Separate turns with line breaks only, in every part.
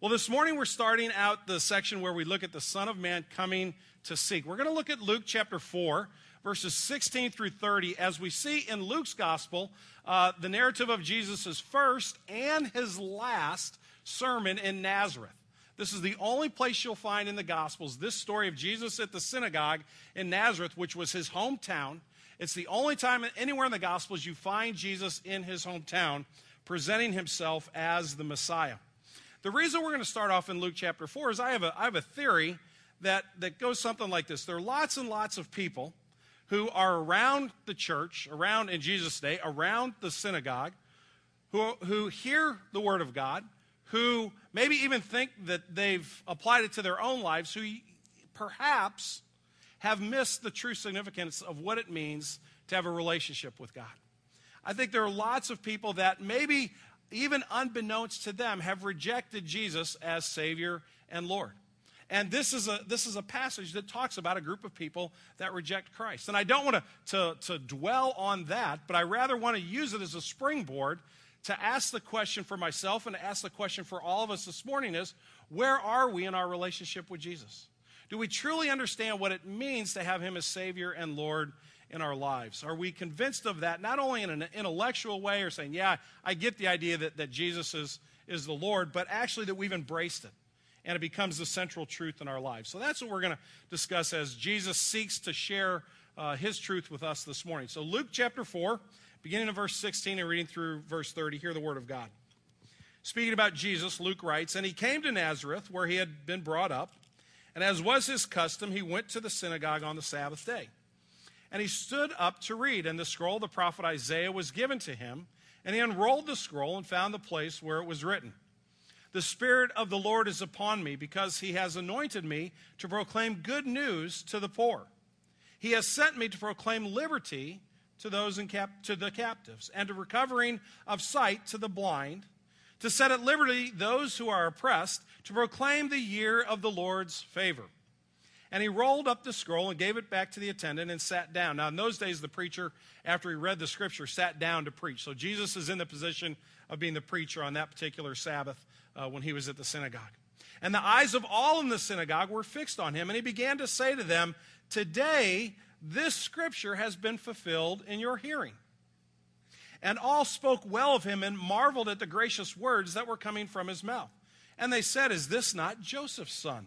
Well, this morning we're starting out the section where we look at the Son of Man coming to seek. We're going to look at Luke chapter 4, verses 16 through 30, as we see in Luke's gospel uh, the narrative of Jesus' first and his last sermon in Nazareth. This is the only place you'll find in the Gospels this story of Jesus at the synagogue in Nazareth, which was his hometown. It's the only time anywhere in the Gospels you find Jesus in his hometown presenting himself as the Messiah. The reason we're going to start off in Luke chapter 4 is I have a, I have a theory that, that goes something like this. There are lots and lots of people who are around the church, around in Jesus' day, around the synagogue, who, who hear the word of God, who maybe even think that they've applied it to their own lives, who perhaps have missed the true significance of what it means to have a relationship with God. I think there are lots of people that maybe, even unbeknownst to them, have rejected Jesus as Savior and Lord. And this is a this is a passage that talks about a group of people that reject Christ. And I don't want to, to, to dwell on that, but I rather want to use it as a springboard to ask the question for myself and to ask the question for all of us this morning is where are we in our relationship with Jesus? Do we truly understand what it means to have him as Savior and Lord in our lives? Are we convinced of that, not only in an intellectual way or saying, yeah, I get the idea that, that Jesus is, is the Lord, but actually that we've embraced it? and it becomes the central truth in our lives. So that's what we're going to discuss as Jesus seeks to share uh, his truth with us this morning. So, Luke chapter 4, beginning in verse 16 and reading through verse 30, hear the word of God. Speaking about Jesus, Luke writes, And he came to Nazareth, where he had been brought up, and as was his custom, he went to the synagogue on the Sabbath day. And he stood up to read, and the scroll of the prophet Isaiah was given to him, and he unrolled the scroll and found the place where it was written. The Spirit of the Lord is upon me because he has anointed me to proclaim good news to the poor. He has sent me to proclaim liberty to those in cap- to the captives and to recovering of sight to the blind, to set at liberty those who are oppressed, to proclaim the year of the Lord's favor. And he rolled up the scroll and gave it back to the attendant and sat down. Now, in those days, the preacher, after he read the scripture, sat down to preach. So Jesus is in the position of being the preacher on that particular Sabbath uh, when he was at the synagogue. And the eyes of all in the synagogue were fixed on him, and he began to say to them, Today, this scripture has been fulfilled in your hearing. And all spoke well of him and marveled at the gracious words that were coming from his mouth. And they said, Is this not Joseph's son?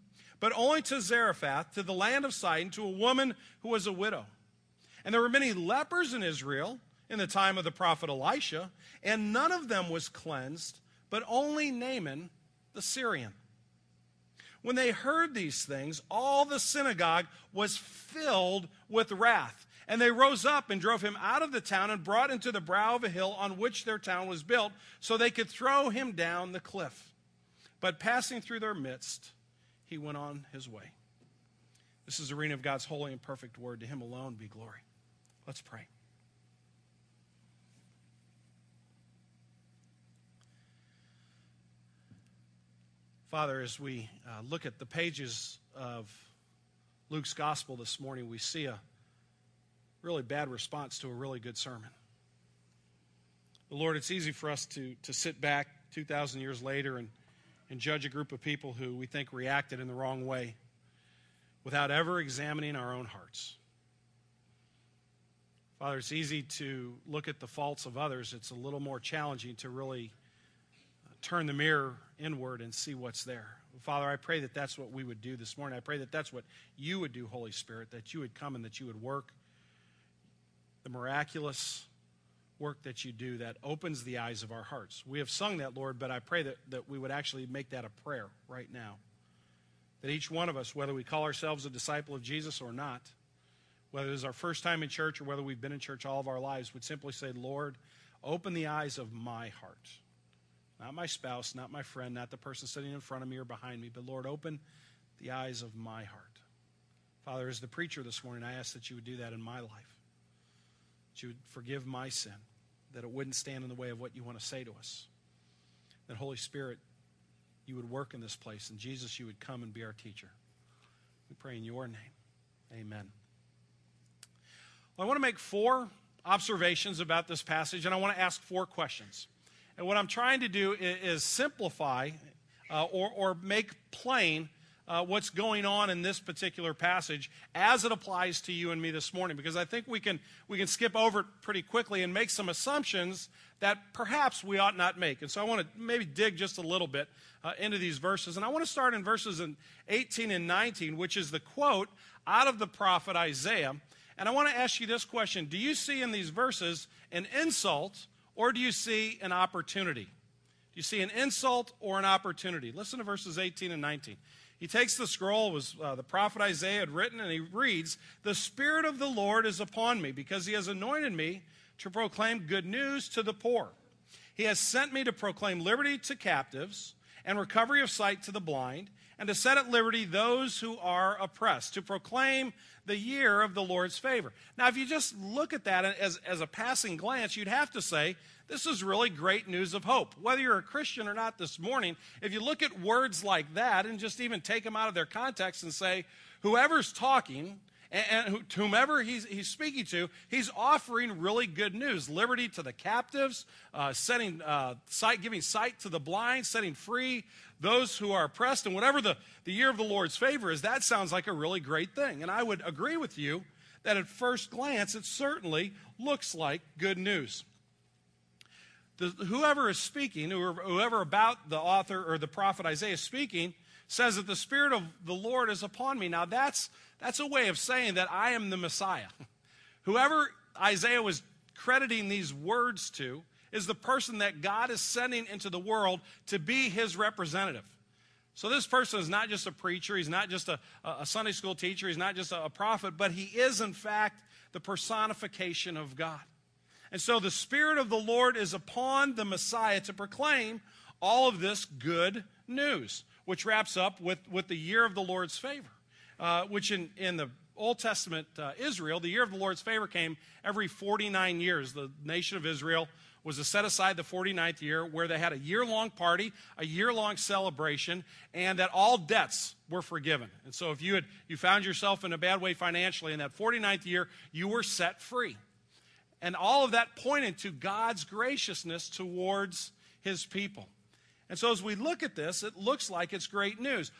but only to Zarephath, to the land of Sidon, to a woman who was a widow. And there were many lepers in Israel in the time of the prophet Elisha, and none of them was cleansed, but only Naaman the Syrian. When they heard these things, all the synagogue was filled with wrath. And they rose up and drove him out of the town and brought him to the brow of a hill on which their town was built, so they could throw him down the cliff. But passing through their midst, he went on his way. This is the reading of God's holy and perfect word. To him alone be glory. Let's pray. Father, as we uh, look at the pages of Luke's gospel this morning, we see a really bad response to a really good sermon. But Lord, it's easy for us to, to sit back 2,000 years later and, and judge a group of people who we think reacted in the wrong way without ever examining our own hearts. Father, it's easy to look at the faults of others. It's a little more challenging to really uh, turn the mirror inward and see what's there. Father, I pray that that's what we would do this morning. I pray that that's what you would do, Holy Spirit, that you would come and that you would work the miraculous work that you do that opens the eyes of our hearts. We have sung that, Lord, but I pray that, that we would actually make that a prayer right now. That each one of us, whether we call ourselves a disciple of Jesus or not, whether it is our first time in church or whether we've been in church all of our lives, would simply say, Lord, open the eyes of my heart not my spouse, not my friend, not the person sitting in front of me or behind me, but Lord, open the eyes of my heart. Father, as the preacher this morning, I ask that you would do that in my life. That you would forgive my sin, that it wouldn't stand in the way of what you want to say to us. That, Holy Spirit, you would work in this place, and Jesus, you would come and be our teacher. We pray in your name. Amen. Well, I want to make four observations about this passage, and I want to ask four questions. And what I'm trying to do is, simplify uh, or, or make plain uh, what's going on in this particular passage as it applies to you and me this morning, because I think we can, we can skip over it pretty quickly and make some assumptions that perhaps we ought not make. And so I want to maybe dig just a little bit uh, into these verses. And I want to start in verses in 18 and 19, which is the quote out of the prophet Isaiah. And I want to ask you this question Do you see in these verses an insult or do you see an opportunity? Do you see an insult or an opportunity? Listen to verses 18 and 19. He takes the scroll, was uh, the prophet Isaiah had written, and he reads, The Spirit of the Lord is upon me, because he has anointed me to proclaim good news to the poor. He has sent me to proclaim liberty to captives and recovery of sight to the blind, and to set at liberty those who are oppressed, to proclaim the year of the Lord's favor. Now, if you just look at that as, as a passing glance, you'd have to say, this is really great news of hope. Whether you're a Christian or not this morning, if you look at words like that and just even take them out of their context and say, whoever's talking and, whomever he's, he's speaking to, he's offering really good news liberty to the captives, uh, setting uh, sight, giving sight to the blind, setting free those who are oppressed, and whatever the, the year of the Lord's favor is, that sounds like a really great thing. And I would agree with you that at first glance, it certainly looks like good news. The, whoever is speaking, whoever about the author or the prophet Isaiah is speaking, says that the Spirit of the Lord is upon me. Now, that's, that's a way of saying that I am the Messiah. Whoever Isaiah was crediting these words to is the person that God is sending into the world to be his representative. So, this person is not just a preacher, he's not just a, a Sunday school teacher, he's not just a, a prophet, but he is, in fact, the personification of God. And so, the Spirit of the Lord is upon the Messiah to proclaim all of this good news which wraps up with, with the year of the Lord's favor, uh, which in, in the Old Testament uh, Israel, the year of the Lord's favor came every 49 years. The nation of Israel was to set aside the 49th year where they had a year long party, a year long celebration, and that all debts were forgiven. And so if you had you found yourself in a bad way financially in that 49th year, you were set free. And all of that pointed to God's graciousness towards his people. And so as we look at this, it looks like it's great news.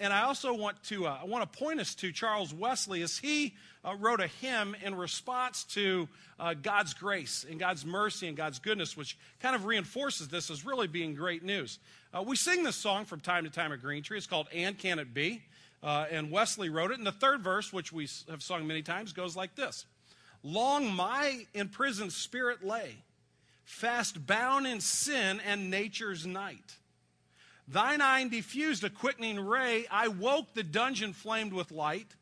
And I also want to, uh, I want to point us to Charles Wesley as he uh, wrote a hymn in response to uh, God's grace and God's mercy and God's goodness, which kind of reinforces this as really being great news. Uh, we sing this song from time to time at Green Tree. It's called And Can It Be? Uh, and Wesley wrote it. And the third verse, which we have sung many times, goes like this Long my imprisoned spirit lay fast bound in sin and nature's night. Thine eye diffused a quickening ray. I woke, the dungeon flamed with light.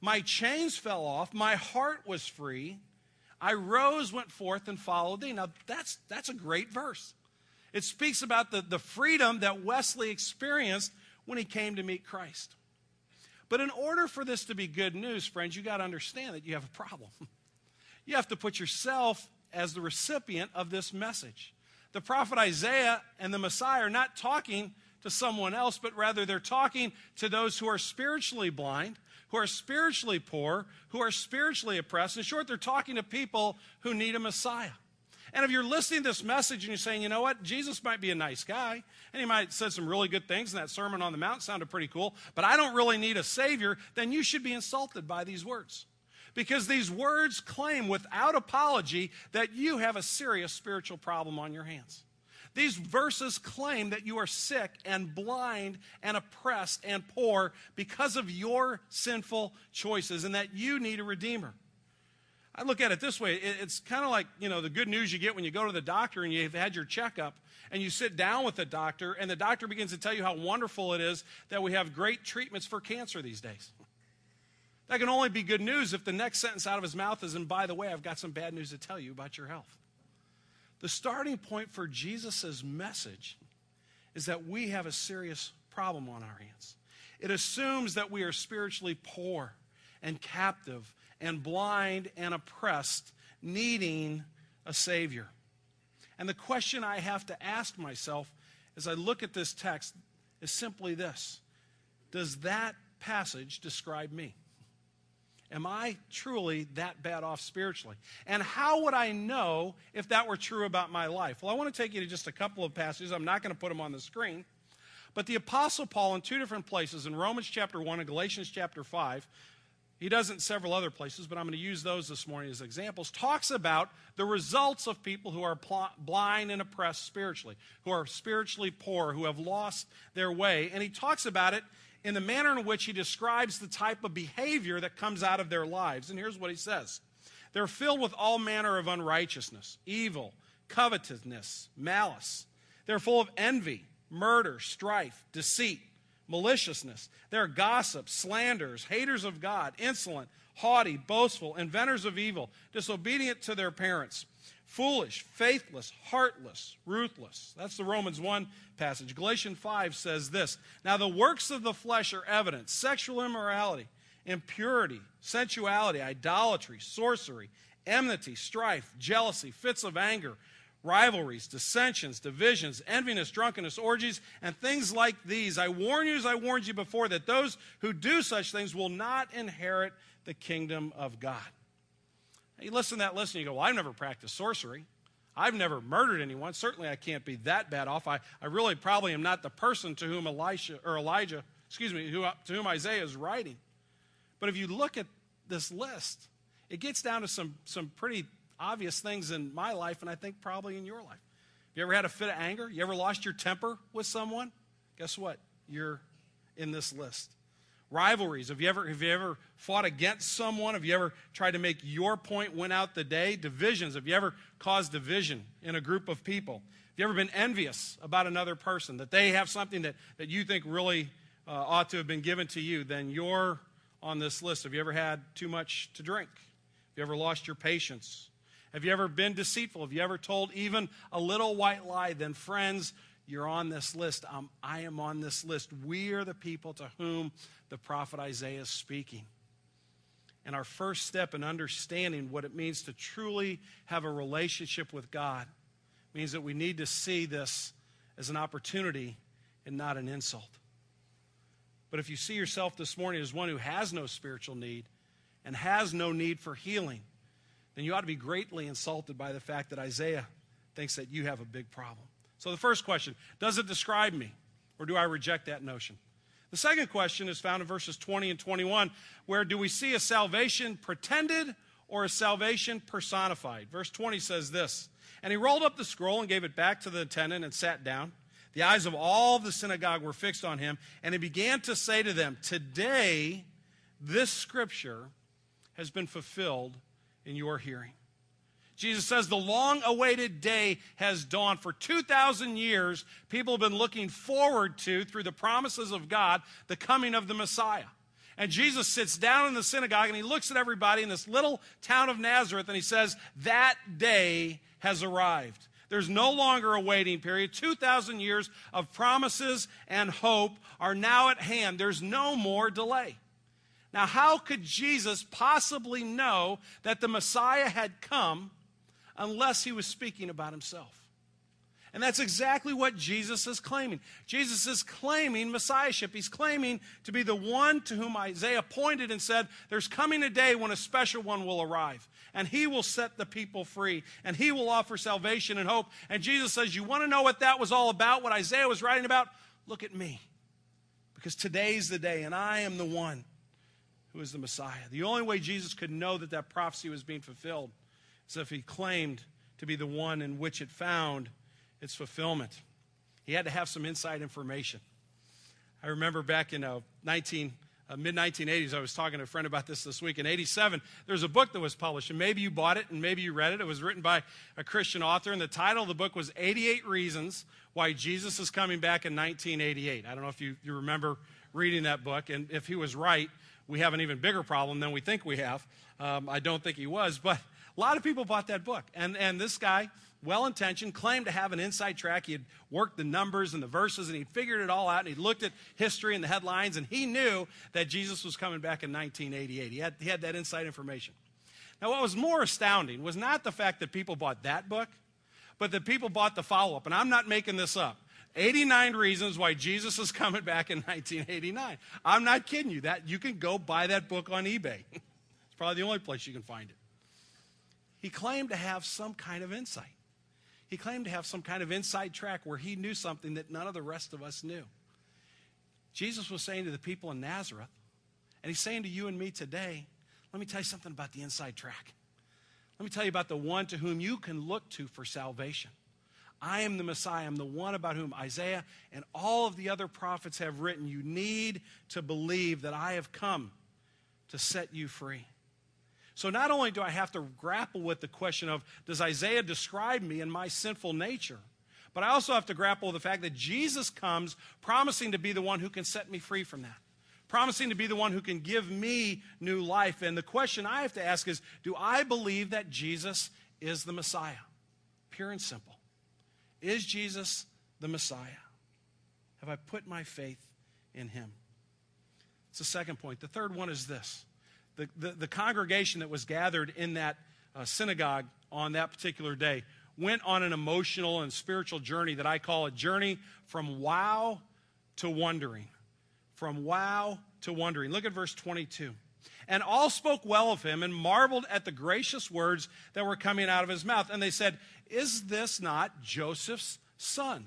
My chains fell off, my heart was free. I rose, went forth, and followed thee. Now, that's, that's a great verse. It speaks about the, the freedom that Wesley experienced when he came to meet Christ. But in order for this to be good news, friends, you got to understand that you have a problem. you have to put yourself as the recipient of this message. The prophet Isaiah and the Messiah are not talking to someone else, but rather they're talking to those who are spiritually blind, who are spiritually poor, who are spiritually oppressed. In short, they're talking to people who need a Messiah. And if you're listening to this message and you're saying, you know what, Jesus might be a nice guy, and he might have said some really good things, and that Sermon on the Mount sounded pretty cool, but I don't really need a Savior, then you should be insulted by these words because these words claim without apology that you have a serious spiritual problem on your hands. These verses claim that you are sick and blind and oppressed and poor because of your sinful choices and that you need a redeemer. I look at it this way it's kind of like, you know, the good news you get when you go to the doctor and you've had your checkup and you sit down with the doctor and the doctor begins to tell you how wonderful it is that we have great treatments for cancer these days. That can only be good news if the next sentence out of his mouth is, and by the way, I've got some bad news to tell you about your health. The starting point for Jesus' message is that we have a serious problem on our hands. it assumes that we are spiritually poor and captive and blind and oppressed, needing a Savior. And the question I have to ask myself as I look at this text is simply this Does that passage describe me? Am I truly that bad off spiritually? And how would I know if that were true about my life? Well, I want to take you to just a couple of passages. I'm not going to put them on the screen. But the Apostle Paul, in two different places, in Romans chapter 1 and Galatians chapter 5, he does it in several other places, but I'm going to use those this morning as examples, talks about the results of people who are pl- blind and oppressed spiritually, who are spiritually poor, who have lost their way. And he talks about it in the manner in which he describes the type of behavior that comes out of their lives. And here's what he says They're filled with all manner of unrighteousness, evil, covetousness, malice. They're full of envy, murder, strife, deceit maliciousness. They're gossips, slanders, haters of God, insolent, haughty, boastful, inventors of evil, disobedient to their parents, foolish, faithless, heartless, ruthless. That's the Romans 1 passage. Galatians 5 says this Now the works of the flesh are evident sexual immorality, impurity, sensuality, idolatry, sorcery, enmity, strife, jealousy, fits of anger rivalries, dissensions, divisions, enviness, drunkenness, orgies, and things like these. I warn you, as I warned you before, that those who do such things will not inherit the kingdom of God. You listen to that list and you go, Well, I've never practiced sorcery. I've never murdered anyone. Certainly, I can't be that bad off. I, I really probably am not the person to whom Elisha or Elijah, excuse me, who, to whom Isaiah is writing. But if you look at this list, it gets down to some, some pretty obvious things in my life, and I think probably in your life. Have you ever had a fit of anger? You ever lost your temper with someone? Guess what? You're in this list. Rivalries. Have you ever have you ever fought against someone? Have you ever tried to make your point win out the day? Divisions. Have you ever caused division in a group of people? Have you ever been envious about another person that they have something that, that you think really uh, ought to have been given to you? Then you're on this list. Have you ever had too much to drink? Have you ever lost your patience? Have you ever been deceitful? Have you ever told even a little white lie? Then, friends, you're on this list. Um, I am on this list. We are the people to whom the prophet Isaiah is speaking. And our first step in understanding what it means to truly have a relationship with God means that we need to see this as an opportunity and not an insult. But if you see yourself this morning as one who has no spiritual need and has no need for healing, then you ought to be greatly insulted by the fact that Isaiah thinks that you have a big problem. So the first question does it describe me, or do I reject that notion? The second question is found in verses 20 and 21, where do we see a salvation pretended or a salvation personified? Verse 20 says this And he rolled up the scroll and gave it back to the attendant and sat down. The eyes of all the synagogue were fixed on him, and he began to say to them, Today, this scripture has been fulfilled in your hearing. Jesus says the long awaited day has dawned. For 2,000 years, people have been looking forward to, through the promises of God, the coming of the Messiah. And Jesus sits down in the synagogue and he looks at everybody in this little town of Nazareth and he says, That day has arrived. There's no longer a waiting period. 2,000 years of promises and hope are now at hand. There's no more delay. Now, how could Jesus possibly know that the Messiah had come unless he was speaking about himself? And that's exactly what Jesus is claiming. Jesus is claiming messiahship. He's claiming to be the one to whom Isaiah pointed and said, There's coming a day when a special one will arrive, and he will set the people free, and he will offer salvation and hope. And Jesus says, You want to know what that was all about, what Isaiah was writing about? Look at me. Because today's the day, and I am the one who is the Messiah. The only way Jesus could know that that prophecy was being fulfilled is if he claimed to be the one in which it found its fulfillment. He had to have some inside information. I remember back in uh, 19, uh, mid 1980s, I was talking to a friend about this this week. In 87, there was a book that was published, and maybe you bought it and maybe you read it. It was written by a Christian author, and the title of the book was 88 Reasons Why Jesus is Coming Back in 1988. I don't know if you, you remember reading that book, and if he was right, we have an even bigger problem than we think we have. Um, I don't think he was, but a lot of people bought that book. And, and this guy well intentioned, claimed to have an inside track. He had worked the numbers and the verses and he'd figured it all out and he'd looked at history and the headlines and he knew that Jesus was coming back in 1988. He had, he had that inside information. Now, what was more astounding was not the fact that people bought that book, but that people bought the follow up. And I'm not making this up. 89 reasons why Jesus is coming back in 1989. I'm not kidding you. That you can go buy that book on eBay. it's probably the only place you can find it. He claimed to have some kind of insight. He claimed to have some kind of inside track where he knew something that none of the rest of us knew. Jesus was saying to the people in Nazareth, and he's saying to you and me today, let me tell you something about the inside track. Let me tell you about the one to whom you can look to for salvation. I am the Messiah. I'm the one about whom Isaiah and all of the other prophets have written. You need to believe that I have come to set you free. So not only do I have to grapple with the question of does Isaiah describe me and my sinful nature, but I also have to grapple with the fact that Jesus comes promising to be the one who can set me free from that, promising to be the one who can give me new life. And the question I have to ask is do I believe that Jesus is the Messiah? Pure and simple. Is Jesus the Messiah? Have I put my faith in him? It's the second point. The third one is this the, the, the congregation that was gathered in that uh, synagogue on that particular day went on an emotional and spiritual journey that I call a journey from wow to wondering. From wow to wondering. Look at verse 22. And all spoke well of him and marveled at the gracious words that were coming out of his mouth. And they said, Is this not Joseph's son?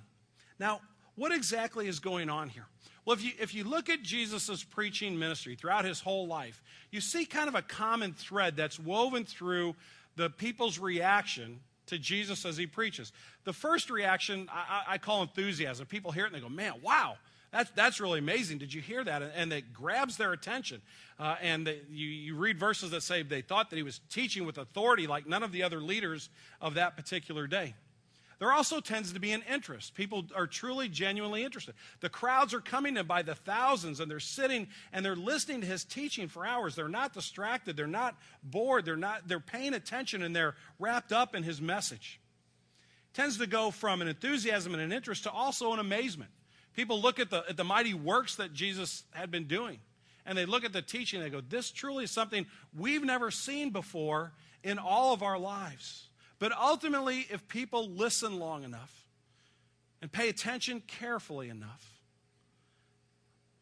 Now, what exactly is going on here? Well, if you, if you look at Jesus' preaching ministry throughout his whole life, you see kind of a common thread that's woven through the people's reaction to Jesus as he preaches. The first reaction I, I call enthusiasm. People hear it and they go, man, wow, that's, that's really amazing. Did you hear that? And it grabs their attention. Uh, and the, you, you read verses that say they thought that he was teaching with authority like none of the other leaders of that particular day. There also tends to be an interest. People are truly, genuinely interested. The crowds are coming in by the thousands and they're sitting and they're listening to his teaching for hours. They're not distracted. They're not bored. They're, not, they're paying attention and they're wrapped up in his message. It tends to go from an enthusiasm and an interest to also an amazement. People look at the, at the mighty works that Jesus had been doing and they look at the teaching and they go, This truly is something we've never seen before in all of our lives. But ultimately, if people listen long enough and pay attention carefully enough,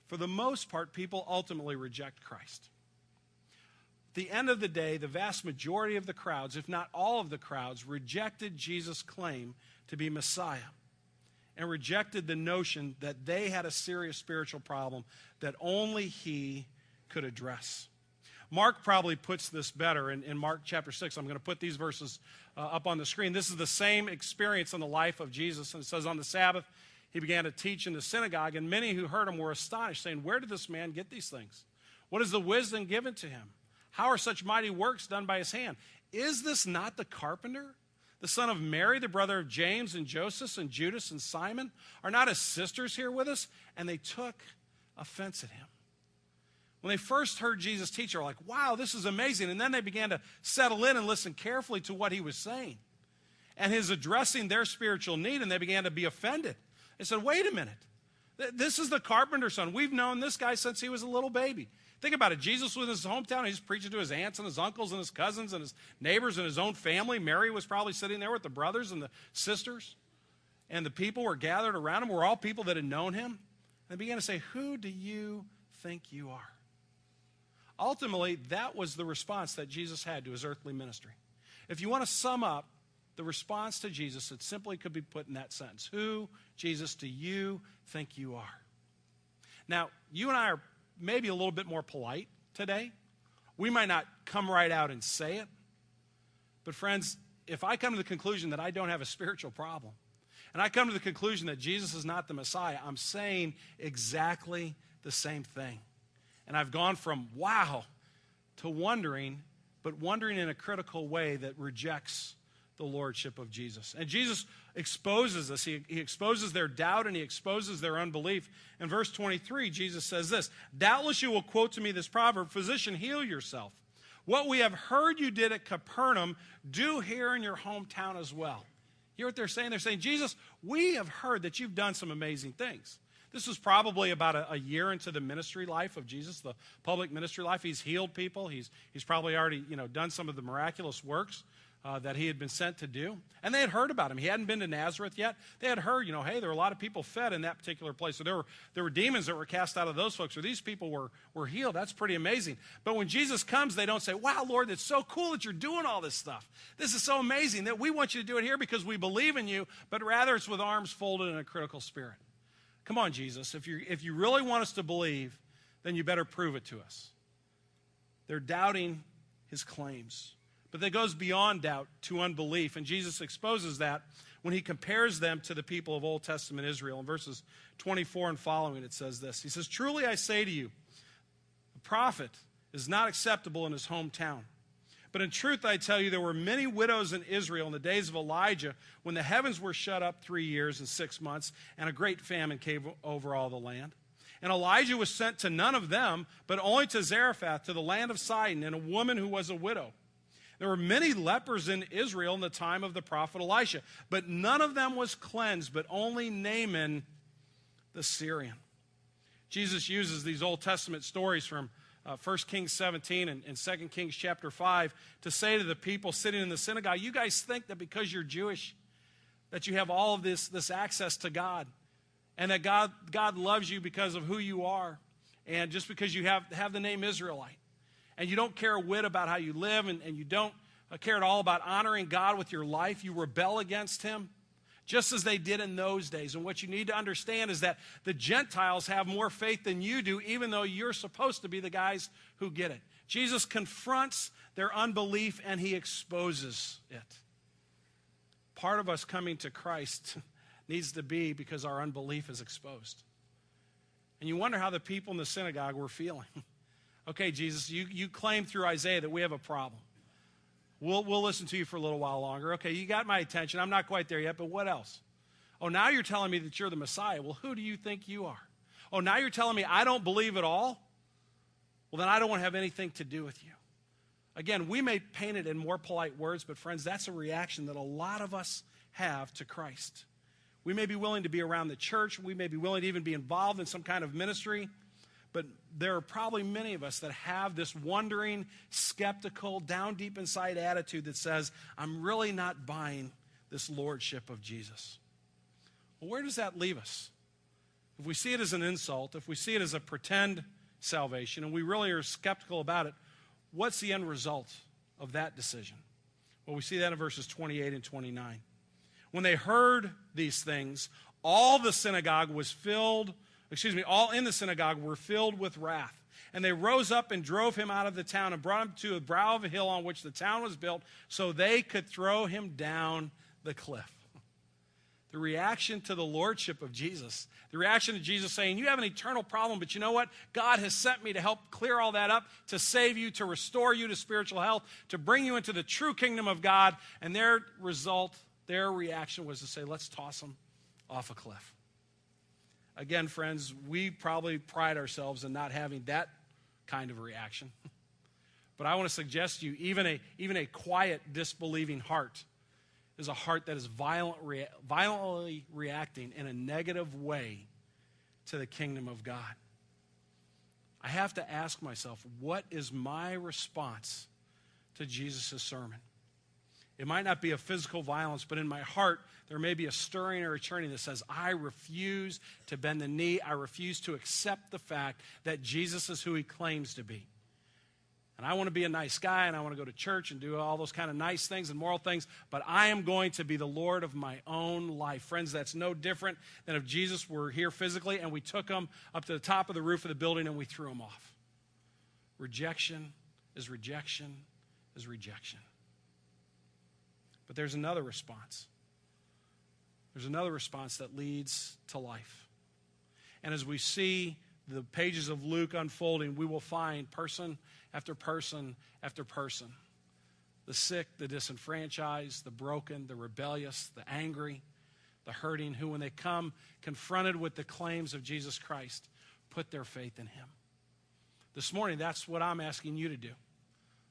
for the most part, people ultimately reject Christ. At the end of the day, the vast majority of the crowds, if not all of the crowds, rejected Jesus' claim to be Messiah and rejected the notion that they had a serious spiritual problem that only he could address. Mark probably puts this better in, in Mark chapter 6. I'm going to put these verses uh, up on the screen. This is the same experience in the life of Jesus. And it says, On the Sabbath, he began to teach in the synagogue, and many who heard him were astonished, saying, Where did this man get these things? What is the wisdom given to him? How are such mighty works done by his hand? Is this not the carpenter? The son of Mary, the brother of James and Joseph and Judas and Simon? Are not his sisters here with us? And they took offense at him. When they first heard Jesus teach, they were like, wow, this is amazing. And then they began to settle in and listen carefully to what he was saying and his addressing their spiritual need, and they began to be offended. They said, wait a minute. This is the carpenter's son. We've known this guy since he was a little baby. Think about it. Jesus was in his hometown. He's preaching to his aunts and his uncles and his cousins and his neighbors and his own family. Mary was probably sitting there with the brothers and the sisters. And the people were gathered around him. Were all people that had known him. And they began to say, Who do you think you are? Ultimately, that was the response that Jesus had to his earthly ministry. If you want to sum up the response to Jesus, it simply could be put in that sentence Who, Jesus, do you think you are? Now, you and I are maybe a little bit more polite today. We might not come right out and say it. But, friends, if I come to the conclusion that I don't have a spiritual problem, and I come to the conclusion that Jesus is not the Messiah, I'm saying exactly the same thing. And I've gone from wow to wondering, but wondering in a critical way that rejects the lordship of Jesus. And Jesus exposes this. He, he, exposes their doubt and he exposes their unbelief. In verse 23, Jesus says this Doubtless you will quote to me this proverb Physician, heal yourself. What we have heard you did at Capernaum, do here in your hometown as well. You hear what they're saying? They're saying, Jesus, we have heard that you've done some amazing things. This was probably about a, a, year into the ministry life of Jesus, the public ministry life. He's healed people. He's, he's probably already you know, done some of the miraculous works uh, that he had been sent to do. And they had heard about him. He hadn't been to Nazareth yet. They had heard, you know, hey, there were a lot of people fed in that particular place. So there were, there were demons that were cast out of those folks, or these people were, were healed. That's pretty amazing. But when Jesus comes, they don't say, wow, Lord, it's so cool that you're doing all this stuff. This is so amazing that we want you to do it here because we believe in you, but rather it's with arms folded and a critical spirit. Come on, Jesus. If, you if you really want us to believe, then you better prove it to us. They're doubting his claims. But that goes beyond doubt to unbelief. And Jesus exposes that when he compares them to the people of Old Testament Israel. In verses 24 and following, it says this He says, Truly I say to you, a prophet is not acceptable in his hometown. But in truth, I tell you, there were many widows in Israel in the days of Elijah when the heavens were shut up three years and six months, and a great famine came over all the land. And Elijah was sent to none of them, but only to Zarephath, to the land of Sidon, and a woman who was a widow. There were many lepers in Israel in the time of the prophet Elisha, but none of them was cleansed, but only Naaman the Syrian. Jesus uses these Old Testament stories from uh, 1 Kings 17 and, and 2 Kings chapter 5 to say to the people sitting in the synagogue, You guys think that because you're Jewish, that you have all of this, this access to God, and that God, God loves you because of who you are, and just because you have, have the name Israelite and you don't care a whit about how you live and, and you don't uh, care at all about honoring God with your life, you rebel against Him, just as they did in those days. And what you need to understand is that the Gentiles have more faith than you do, even though you're supposed to be the guys who get it. Jesus confronts their unbelief and He exposes it. Part of us coming to Christ needs to be because our unbelief is exposed. And you wonder how the people in the synagogue were feeling. Okay, Jesus, you, you claim through Isaiah that we have a problem. We'll, we'll listen to you for a little while longer. Okay, you got my attention. I'm not quite there yet, but what else? Oh, now you're telling me that you're the Messiah. Well, who do you think you are? Oh, now you're telling me I don't believe at all? Well, then I don't want to have anything to do with you. Again, we may paint it in more polite words, but friends, that's a reaction that a lot of us have to Christ. We may be willing to be around the church, we may be willing to even be involved in some kind of ministry, but there are probably many of us that have this wondering, skeptical, down deep inside attitude that says, I'm really not buying this lordship of Jesus. Well, where does that leave us? If we see it as an insult, if we see it as a pretend salvation, and we really are skeptical about it, what's the end result of that decision? Well, we see that in verses 28 and 29. When they heard these things, all the synagogue was filled excuse me, all in the synagogue were filled with wrath. And they rose up and drove him out of the town and brought him to a brow of a hill on which the town was built so they could throw him down the cliff. The reaction to the lordship of Jesus, the reaction to Jesus saying, You have an eternal problem, but you know what? God has sent me to help clear all that up, to save you, to restore you to spiritual health, to bring you into the true kingdom of God. And their result, their reaction was to say, Let's toss him off a cliff. Again, friends, we probably pride ourselves in not having that kind of reaction. But I want to suggest to you, even a, even a quiet, disbelieving heart is a heart that is violent, rea- violently reacting in a negative way to the kingdom of God. I have to ask myself, what is my response to Jesus' sermon? It might not be a physical violence, but in my heart, there may be a stirring or a churning that says, I refuse to bend the knee. I refuse to accept the fact that Jesus is who he claims to be. And I want to be a nice guy and I want to go to church and do all those kind of nice things and moral things, but I am going to be the Lord of my own life. Friends, that's no different than if Jesus were here physically and we took him up to the top of the roof of the building and we threw him off. Rejection is rejection is rejection. But there's another response. There's another response that leads to life. And as we see the pages of Luke unfolding, we will find person after person after person the sick, the disenfranchised, the broken, the rebellious, the angry, the hurting, who, when they come confronted with the claims of Jesus Christ, put their faith in Him. This morning, that's what I'm asking you to do.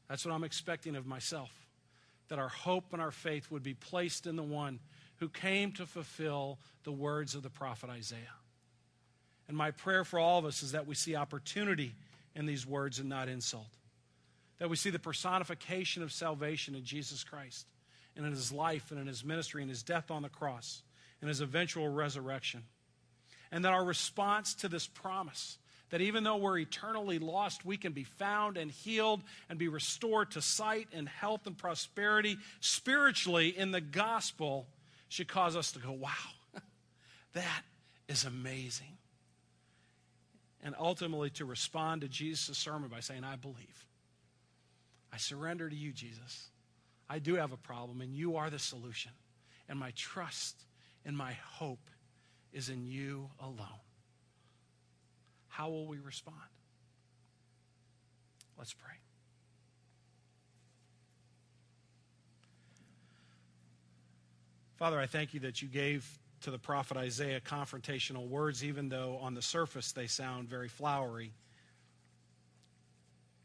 That's what I'm expecting of myself that our hope and our faith would be placed in the one who came to fulfill the words of the prophet Isaiah. And my prayer for all of us is that we see opportunity in these words and not insult. That we see the personification of salvation in Jesus Christ and in his life and in his ministry and his death on the cross and his eventual resurrection. And that our response to this promise that even though we're eternally lost, we can be found and healed and be restored to sight and health and prosperity spiritually in the gospel should cause us to go, wow, that is amazing. And ultimately to respond to Jesus' sermon by saying, I believe. I surrender to you, Jesus. I do have a problem, and you are the solution. And my trust and my hope is in you alone. How will we respond? Let's pray. Father, I thank you that you gave to the prophet Isaiah confrontational words, even though on the surface they sound very flowery.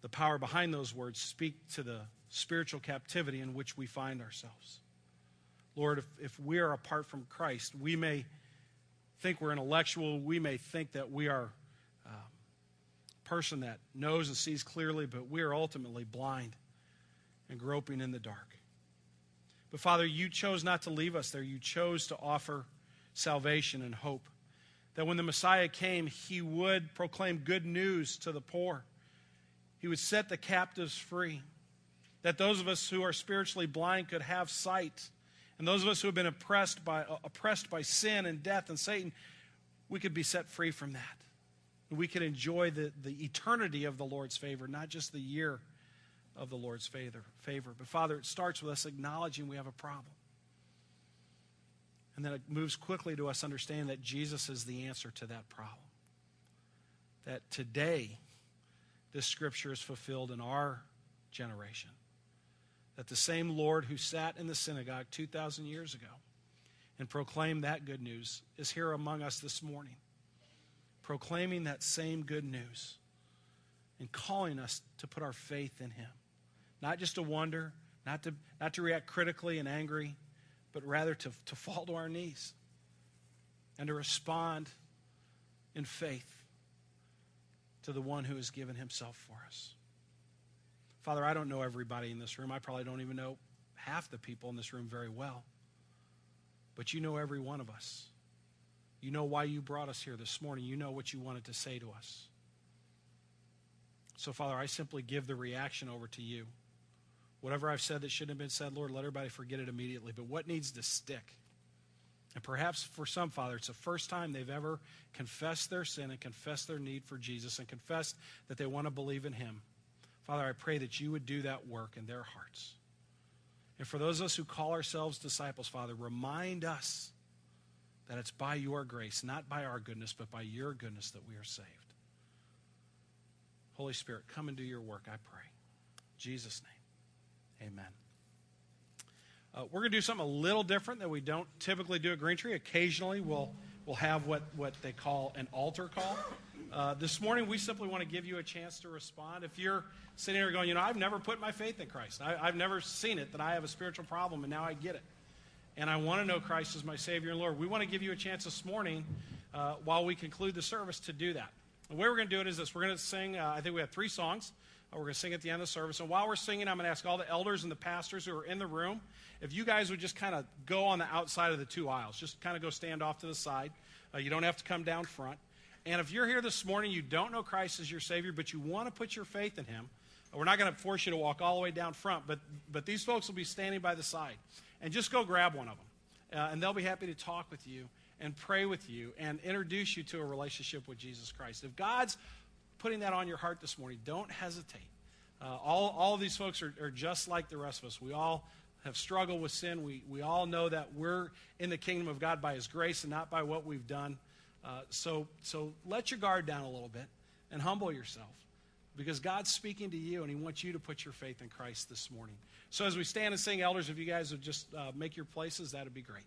The power behind those words speak to the spiritual captivity in which we find ourselves. Lord, if, if we are apart from Christ, we may think we're intellectual, we may think that we are person that knows and sees clearly, but we are ultimately blind and groping in the dark. But Father, you chose not to leave us there. You chose to offer salvation and hope. That when the Messiah came, he would proclaim good news to the poor, he would set the captives free. That those of us who are spiritually blind could have sight. And those of us who have been oppressed by, oppressed by sin and death and Satan, we could be set free from that we can enjoy the, the eternity of the Lord's favor, not just the year of the Lord's favor. favor. But Father, it starts with us acknowledging we have a problem. And then it moves quickly to us understanding that Jesus is the answer to that problem. That today, this scripture is fulfilled in our generation. That the same Lord who sat in the synagogue 2,000 years ago and proclaimed that good news is here among us this morning proclaiming that same good news and calling us to put our faith in Him. Not just to wonder, not to, not to react critically and angry, but rather to, to fall to our knees and to respond in faith to the one who has given Himself for us. Father, I don't know everybody in this room. I probably don't even know half the people in this room very well. But you know every one of us. You know why you brought us here this morning. You know what you wanted to say to us. So, Father, I simply give the reaction over to you. Whatever I've said that shouldn't have been said, Lord, let everybody forget it immediately. But what needs to stick? And perhaps for some, Father, it's the first time they've ever confessed their sin and confessed their need for Jesus and confessed that they want to believe in Him. Father, I pray that you would do that work in their hearts. And for those of us who call ourselves disciples, Father, remind us that it's by your grace, not by our goodness, but by your goodness that we are saved. Holy Spirit, come and do your work, I pray. In Jesus' name, amen. Uh, we're going to do something a little different that we don't typically do at Green Tree. Occasionally, we'll, we'll have what, what they call an altar call. Uh, this morning, we simply want to give you a chance to respond. If you're sitting here going, you know, I've never put my faith in Christ, I, I've never seen it that I have a spiritual problem, and now I get it and I want to know Christ as my Savior and Lord. We want to give you a chance this morning uh, while we conclude the service to do that. The way we're going to do it is this we're going to sing, uh, I think we have three songs. Uh, we're going to sing at the end of the service. And while we're singing, I'm going to ask all the elders and the pastors who are in the room if you guys would just kind of go on the outside of the two aisles, just kind of go stand off to the side. Uh, you don't have to come down front. And if you're here this morning, you don't know Christ as your Savior, but you want to put your faith in Him, we're not going to force you to walk all the way down front, but, but these folks will be standing by the side and just go grab one of them. Uh, and they'll be happy to talk with you and pray with you and introduce you to a relationship with Jesus Christ. If God's putting that on your heart this morning, don't hesitate. Uh, all, all these folks are, are just like the rest of us. We all have struggled with sin. We, we all know that we're in the kingdom of God by His grace and not by what we've done. Uh, so, so let your guard down a little bit and humble yourself because God's speaking to you and He wants you to put your faith in Christ this morning. So as we stand and sing, elders, if you guys would just uh, make your places, that'd be great.